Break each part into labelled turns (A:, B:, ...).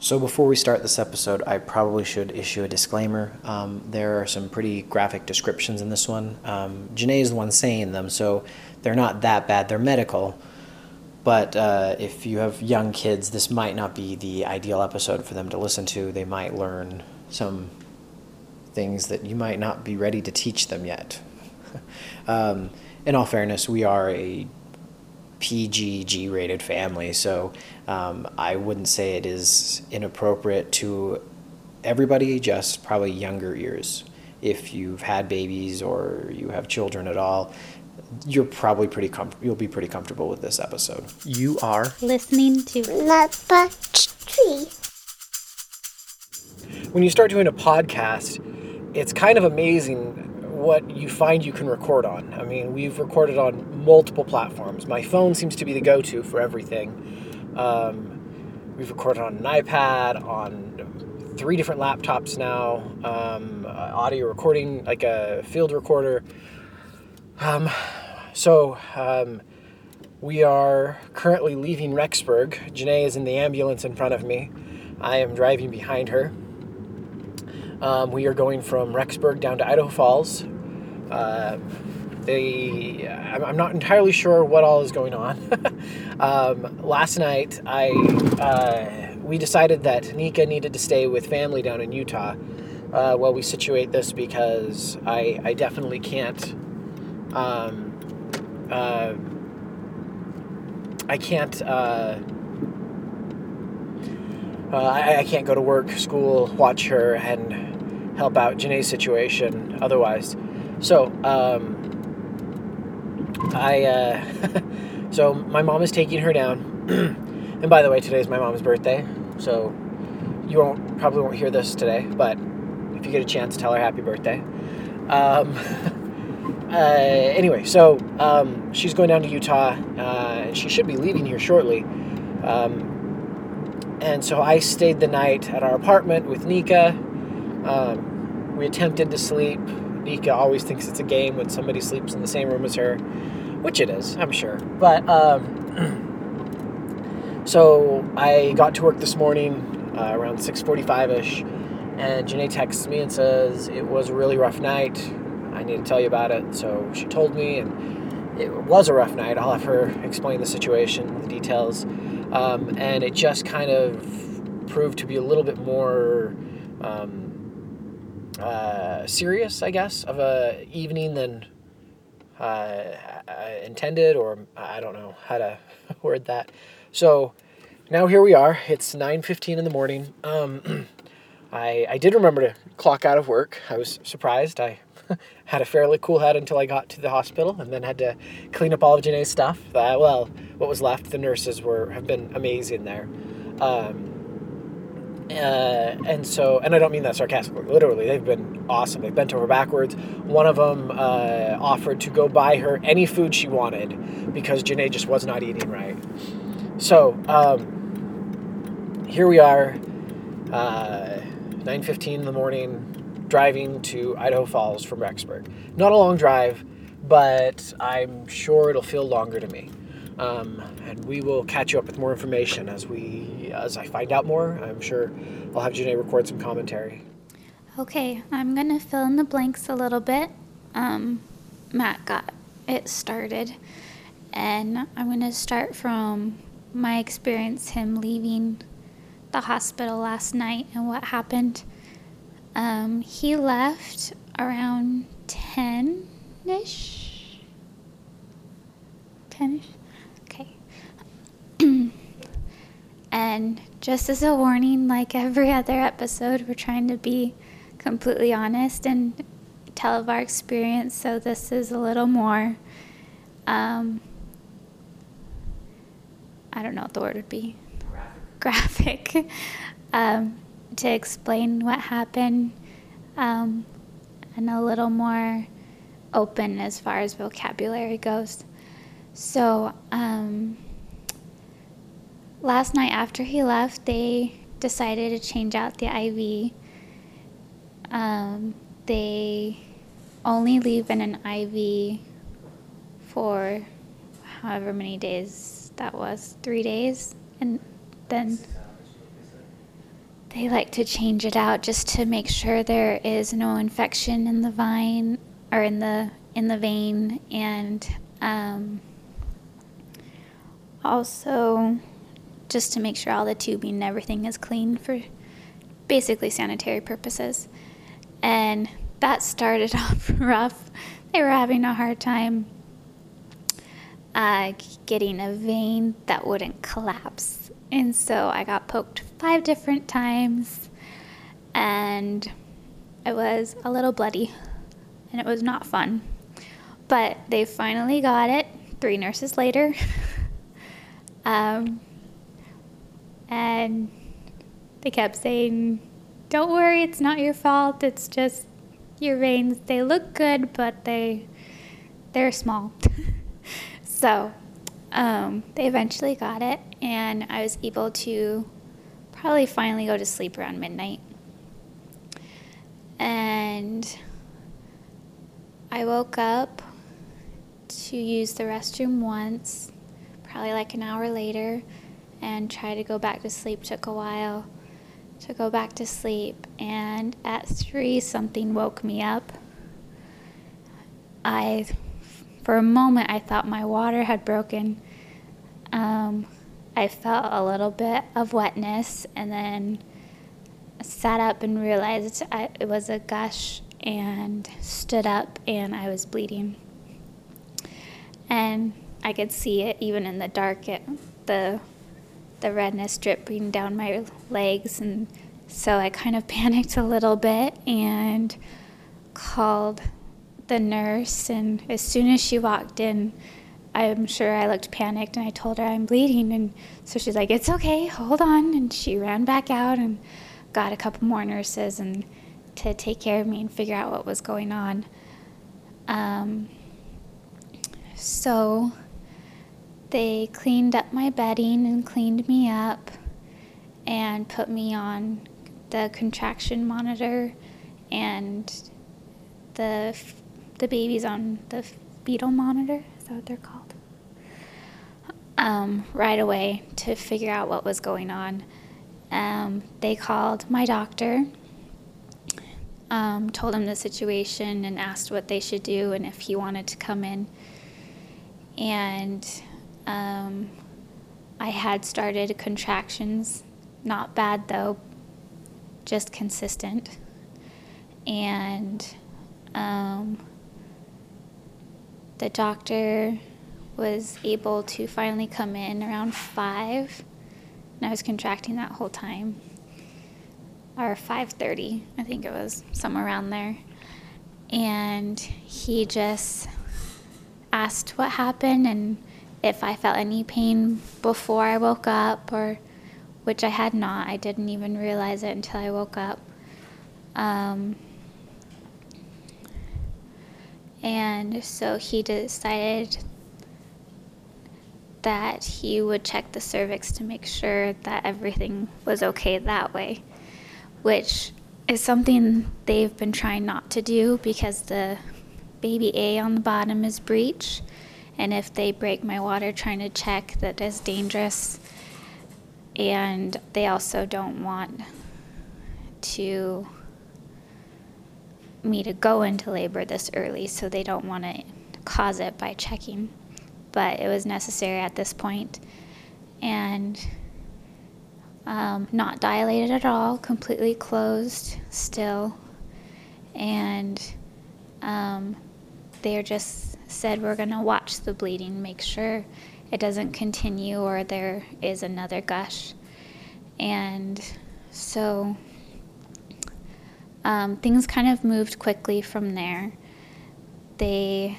A: So, before we start this episode, I probably should issue a disclaimer. Um, there are some pretty graphic descriptions in this one. Um, Janae is the one saying them, so they're not that bad. They're medical. But uh, if you have young kids, this might not be the ideal episode for them to listen to. They might learn some things that you might not be ready to teach them yet. um, in all fairness, we are a PGG rated family, so um, I wouldn't say it is inappropriate to everybody, just probably younger ears. If you've had babies or you have children at all, you're probably pretty com- you'll be pretty comfortable with this episode. You are
B: listening to
C: Nut Tree.
A: When you start doing a podcast, it's kind of amazing what you find you can record on. I mean, we've recorded on multiple platforms. My phone seems to be the go-to for everything. Um, we've recorded on an iPad, on three different laptops now, um, audio recording, like a field recorder. Um, so um, we are currently leaving Rexburg. Janae is in the ambulance in front of me. I am driving behind her. Um, we are going from Rexburg down to Idaho Falls. Uh, they, I'm not entirely sure what all is going on. um, last night, I uh, we decided that Nika needed to stay with family down in Utah uh, while we situate this because I, I definitely can't. Um, uh, I can't. Uh, uh, I, I, can't go to work, school, watch her, and help out Janae's situation otherwise. So, um, I, uh, so my mom is taking her down. and by the way, today is my mom's birthday. So you won't, probably won't hear this today, but if you get a chance, tell her happy birthday. Um, uh, anyway, so um, she's going down to Utah. Uh, she should be leaving here shortly. Um, and so I stayed the night at our apartment with Nika. We attempted to sleep. Nika always thinks it's a game when somebody sleeps in the same room as her, which it is, I'm sure. But um, so I got to work this morning uh, around 6:45ish, and Janae texts me and says it was a really rough night. I need to tell you about it. So she told me, and it was a rough night. I'll have her explain the situation, the details. Um, and it just kind of proved to be a little bit more um, uh, serious, I guess, of a evening than uh, intended, or I don't know how to word that. So now here we are. It's 9:15 in the morning. Um, I I did remember to clock out of work. I was surprised. I had a fairly cool head until I got to the hospital, and then had to clean up all of Janae's stuff. Uh, well, what was left, the nurses were have been amazing there. Um, uh, and so, and I don't mean that sarcastically. Literally, they've been awesome. They've bent over backwards. One of them uh, offered to go buy her any food she wanted because Janae just was not eating right. So um, here we are, uh, 9:15 in the morning driving to Idaho Falls from Rexburg. Not a long drive, but I'm sure it'll feel longer to me. Um, and we will catch you up with more information as we as I find out more. I'm sure I'll have Janae record some commentary.
B: Okay, I'm gonna fill in the blanks a little bit. Um, Matt got it started, and I'm gonna start from my experience him leaving the hospital last night and what happened. Um, he left around 10 ish. 10 ish? Okay. And just as a warning, like every other episode, we're trying to be completely honest and tell of our experience, so this is a little more. Um, I don't know what the word would be. Graphic. Um, to explain what happened um, and a little more open as far as vocabulary goes. So, um, last night after he left, they decided to change out the IV. Um, they only leave in an IV for however many days that was three days and then they like to change it out just to make sure there is no infection in the vine or in the in the vein and um, also just to make sure all the tubing and everything is clean for basically sanitary purposes and that started off rough they were having a hard time uh, getting a vein that wouldn't collapse and so i got poked five different times and it was a little bloody and it was not fun. But they finally got it three nurses later. um, and they kept saying, Don't worry, it's not your fault. It's just your veins. They look good, but they they're small. so um, they eventually got it, and I was able to probably finally go to sleep around midnight. And I woke up to use the restroom once, probably like an hour later, and try to go back to sleep. Took a while to go back to sleep, and at three, something woke me up. I, for a moment, I thought my water had broken. Um, I felt a little bit of wetness and then sat up and realized I, it was a gush and stood up and I was bleeding. And I could see it even in the dark, it, the, the redness dripping down my legs. And so I kind of panicked a little bit and called the nurse. And as soon as she walked in, I'm sure I looked panicked and I told her I'm bleeding. And so she's like, It's okay, hold on. And she ran back out and got a couple more nurses and to take care of me and figure out what was going on. Um, so they cleaned up my bedding and cleaned me up and put me on the contraction monitor and the the baby's on the fetal monitor. Is that what they're called? um, right away to figure out what was going on. Um, they called my doctor, um, told him the situation, and asked what they should do and if he wanted to come in. And um, I had started contractions, not bad though, just consistent. And um, the doctor was able to finally come in around five, and I was contracting that whole time, or 5:30, I think it was somewhere around there, and he just asked what happened and if I felt any pain before I woke up, or which I had not. I didn't even realize it until I woke up. Um, and so he decided that he would check the cervix to make sure that everything was okay that way, which is something they've been trying not to do because the baby A on the bottom is breech. And if they break my water trying to check, that is dangerous. And they also don't want to me to go into labor this early, so they don't want to cause it by checking but it was necessary at this point. And um, not dilated at all, completely closed still. And um, they are just said, We're going to watch the bleeding, make sure it doesn't continue or there is another gush. And so um, things kind of moved quickly from there. They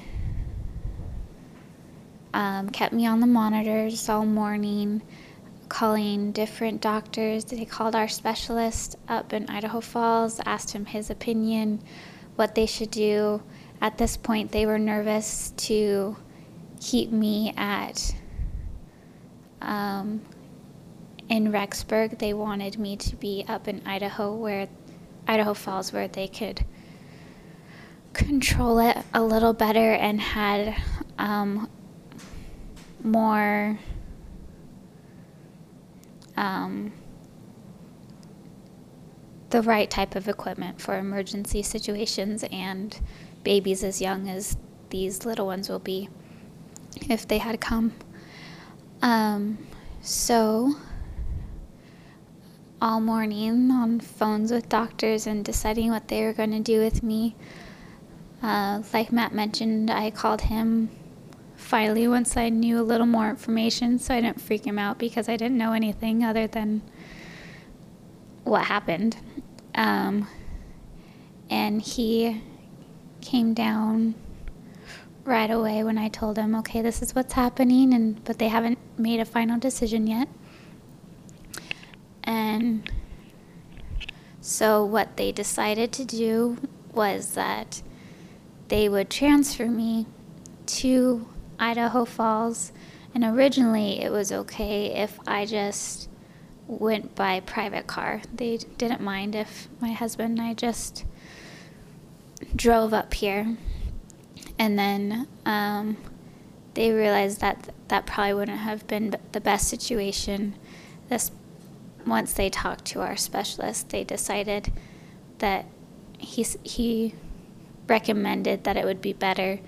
B: um, kept me on the monitors all morning, calling different doctors. They called our specialist up in Idaho Falls, asked him his opinion, what they should do. At this point, they were nervous to keep me at um, in Rexburg. They wanted me to be up in Idaho, where Idaho Falls, where they could control it a little better and had um, more um, the right type of equipment for emergency situations and babies as young as these little ones will be if they had come. Um, so, all morning on phones with doctors and deciding what they were going to do with me. Uh, like Matt mentioned, I called him finally once I knew a little more information so I didn't freak him out because I didn't know anything other than what happened. Um, and he came down right away when I told him, okay, this is what's happening, and but they haven't made a final decision yet. And so what they decided to do was that they would transfer me to Idaho Falls, and originally it was okay if I just went by private car. They didn't mind if my husband and I just drove up here. And then um, they realized that that probably wouldn't have been the best situation. This once they talked to our specialist, they decided that he he recommended that it would be better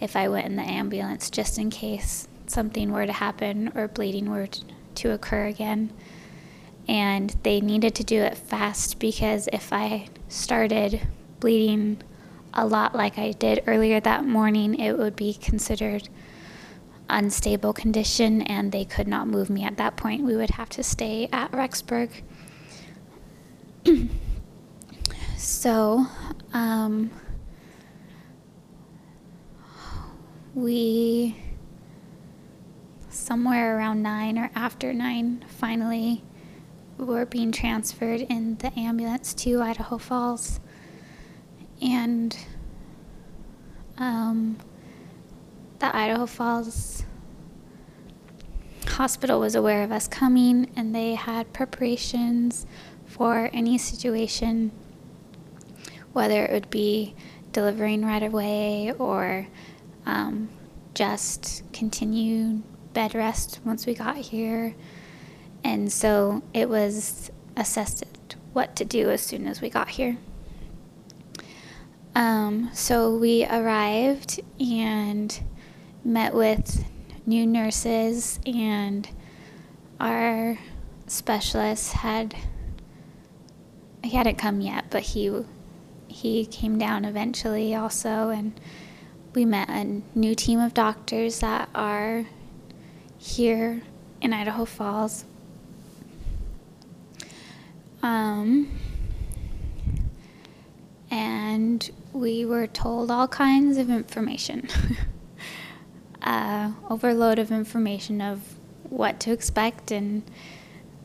B: if I went in the ambulance just in case something were to happen or bleeding were to occur again and they needed to do it fast because if I started bleeding a lot like I did earlier that morning, it would be considered unstable condition and they could not move me at that point. We would have to stay at Rexburg. so, um, we somewhere around nine or after nine finally were being transferred in the ambulance to Idaho Falls. And um, the Idaho Falls hospital was aware of us coming and they had preparations for any situation, whether it would be delivering right away or um, just continued bed rest once we got here and so it was assessed what to do as soon as we got here. Um, so we arrived and met with new nurses, and our specialist had he hadn't come yet, but he he came down eventually also, and we met a new team of doctors that are here in Idaho Falls. Um, and we were told all kinds of information. uh, overload of information of what to expect and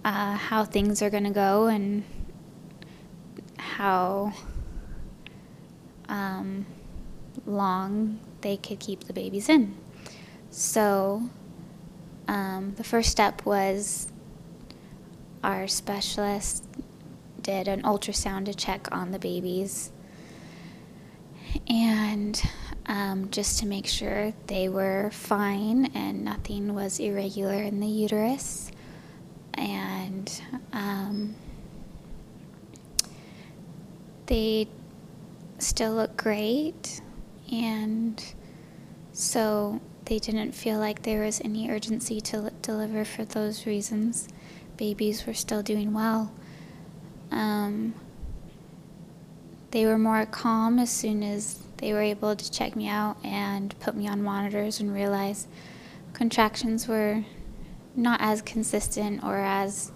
B: uh, how things are going to go and how um, long they could keep the babies in. So um, the first step was our specialist did an ultrasound to check on the babies and um, just to make sure they were fine and nothing was irregular in the uterus. And um, they still look great. And so they didn't feel like there was any urgency to deliver for those reasons. Babies were still doing well. Um, they were more calm as soon as they were able to check me out and put me on monitors and realize contractions were not as consistent or as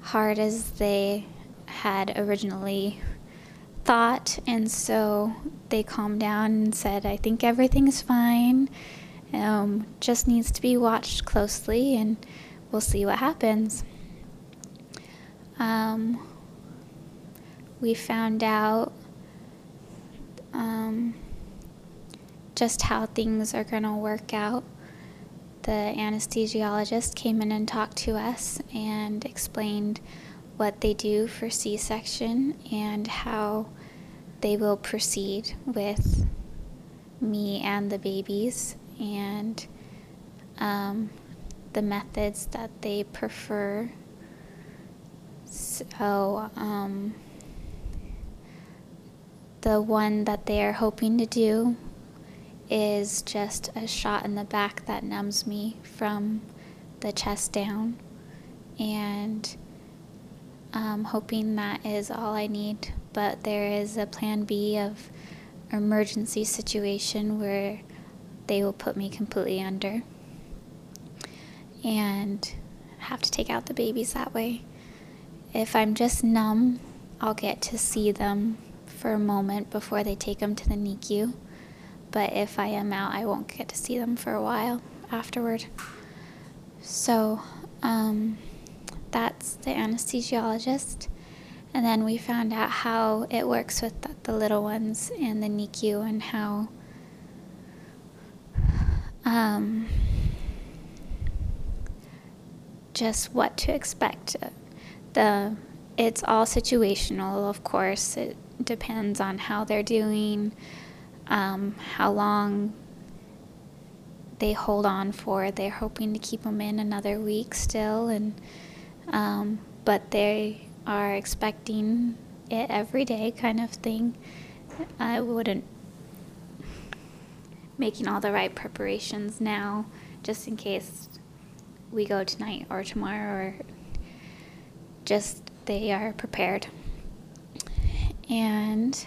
B: hard as they had originally thought. And so they calmed down and said, I think everything's fine. Um, just needs to be watched closely and we'll see what happens. Um, we found out um, just how things are going to work out. The anesthesiologist came in and talked to us and explained what they do for C section and how they will proceed with me and the babies and um, the methods that they prefer. So, um, the one that they are hoping to do is just a shot in the back that numbs me from the chest down. And I'm hoping that is all I need. But there is a plan B of emergency situation where they will put me completely under and have to take out the babies that way. If I'm just numb, I'll get to see them for a moment before they take them to the NICU. But if I am out, I won't get to see them for a while afterward. So um, that's the anesthesiologist. And then we found out how it works with the, the little ones and the NICU and how um, just what to expect. The it's all situational, of course. It depends on how they're doing, um, how long they hold on for. They're hoping to keep them in another week still, and um, but they are expecting it every day, kind of thing. I wouldn't making all the right preparations now, just in case we go tonight or tomorrow, or just they are prepared. And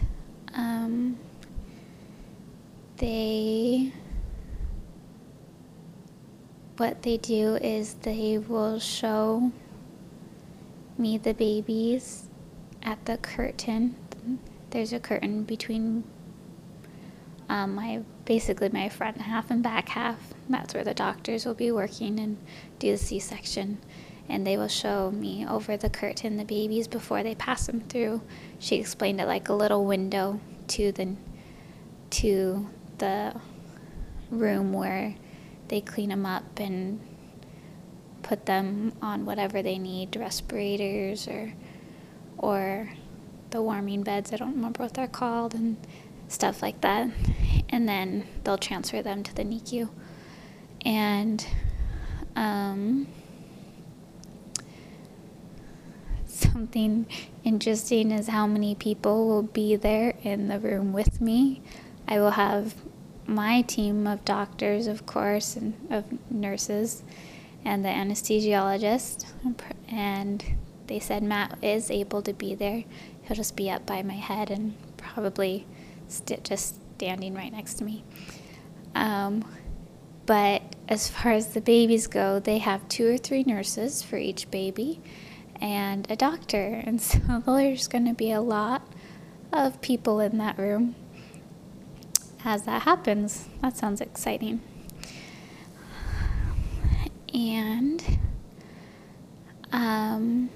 B: um, they, what they do is they will show me the babies at the curtain. There's a curtain between um, my basically my front half and back half. That's where the doctors will be working and do the C-section, and they will show me over the curtain the babies before they pass them through. She explained it like a little window to the to the room where they clean them up and put them on whatever they need, respirators or or the warming beds. I don't remember what they're called and stuff like that. And then they'll transfer them to the NICU. And um, something interesting is how many people will be there in the room with me. I will have my team of doctors, of course, and of nurses, and the anesthesiologist. And they said Matt is able to be there. He'll just be up by my head and probably st- just standing right next to me. Um, but as far as the babies go, they have two or three nurses for each baby and a doctor. And so there's going to be a lot of people in that room as that happens. That sounds exciting. And um,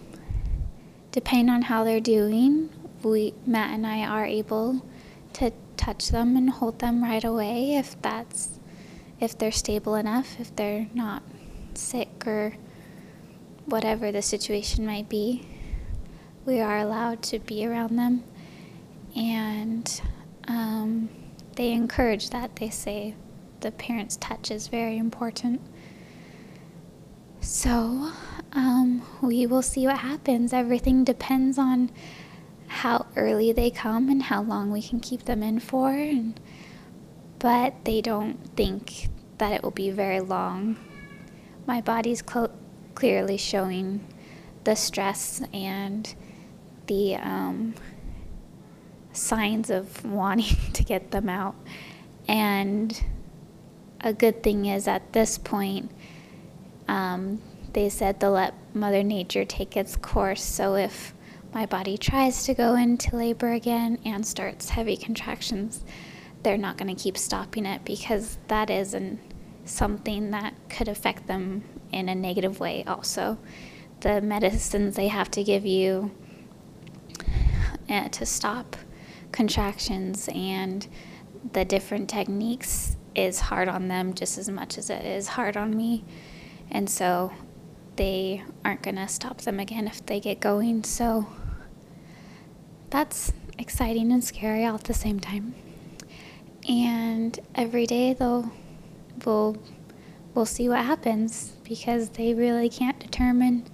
B: depending on how they're doing, we Matt and I are able to touch them and hold them right away if that's if they're stable enough, if they're not sick or whatever the situation might be. We are allowed to be around them, and um, they encourage that. They say the parent's touch is very important. So um, we will see what happens. Everything depends on how early they come and how long we can keep them in for. And, but they don't think that it will be very long. My body's cl- clearly showing the stress and the um, signs of wanting to get them out. And a good thing is at this point, um, they said they'll let Mother Nature take its course. So if my body tries to go into labor again and starts heavy contractions, they're not going to keep stopping it because that is an, something that could affect them in a negative way also. The medicines they have to give you uh, to stop contractions and the different techniques is hard on them just as much as it is hard on me. And so they aren't going to stop them again if they get going. So that's exciting and scary all at the same time. And every day they'll we'll we'll see what happens because they really can't determine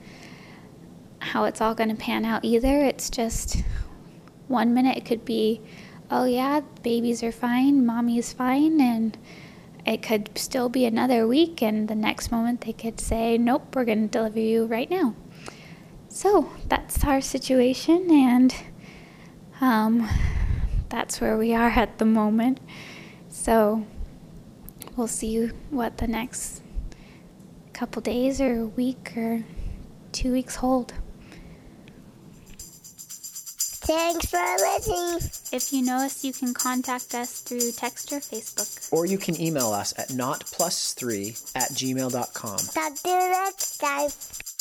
B: how it's all going to pan out either. It's just one minute it could be oh yeah, babies are fine, mommy's fine, and it could still be another week, and the next moment they could say, nope, we're going to deliver you right now. So that's our situation, and um, that's where we are at the moment. So we'll see what the next couple days or week or two weeks hold.
C: Thanks for listening.
B: If you know us, you can contact us through text or Facebook.
A: Or you can email us at notplus3 at gmail.com.
C: Talk to you next time.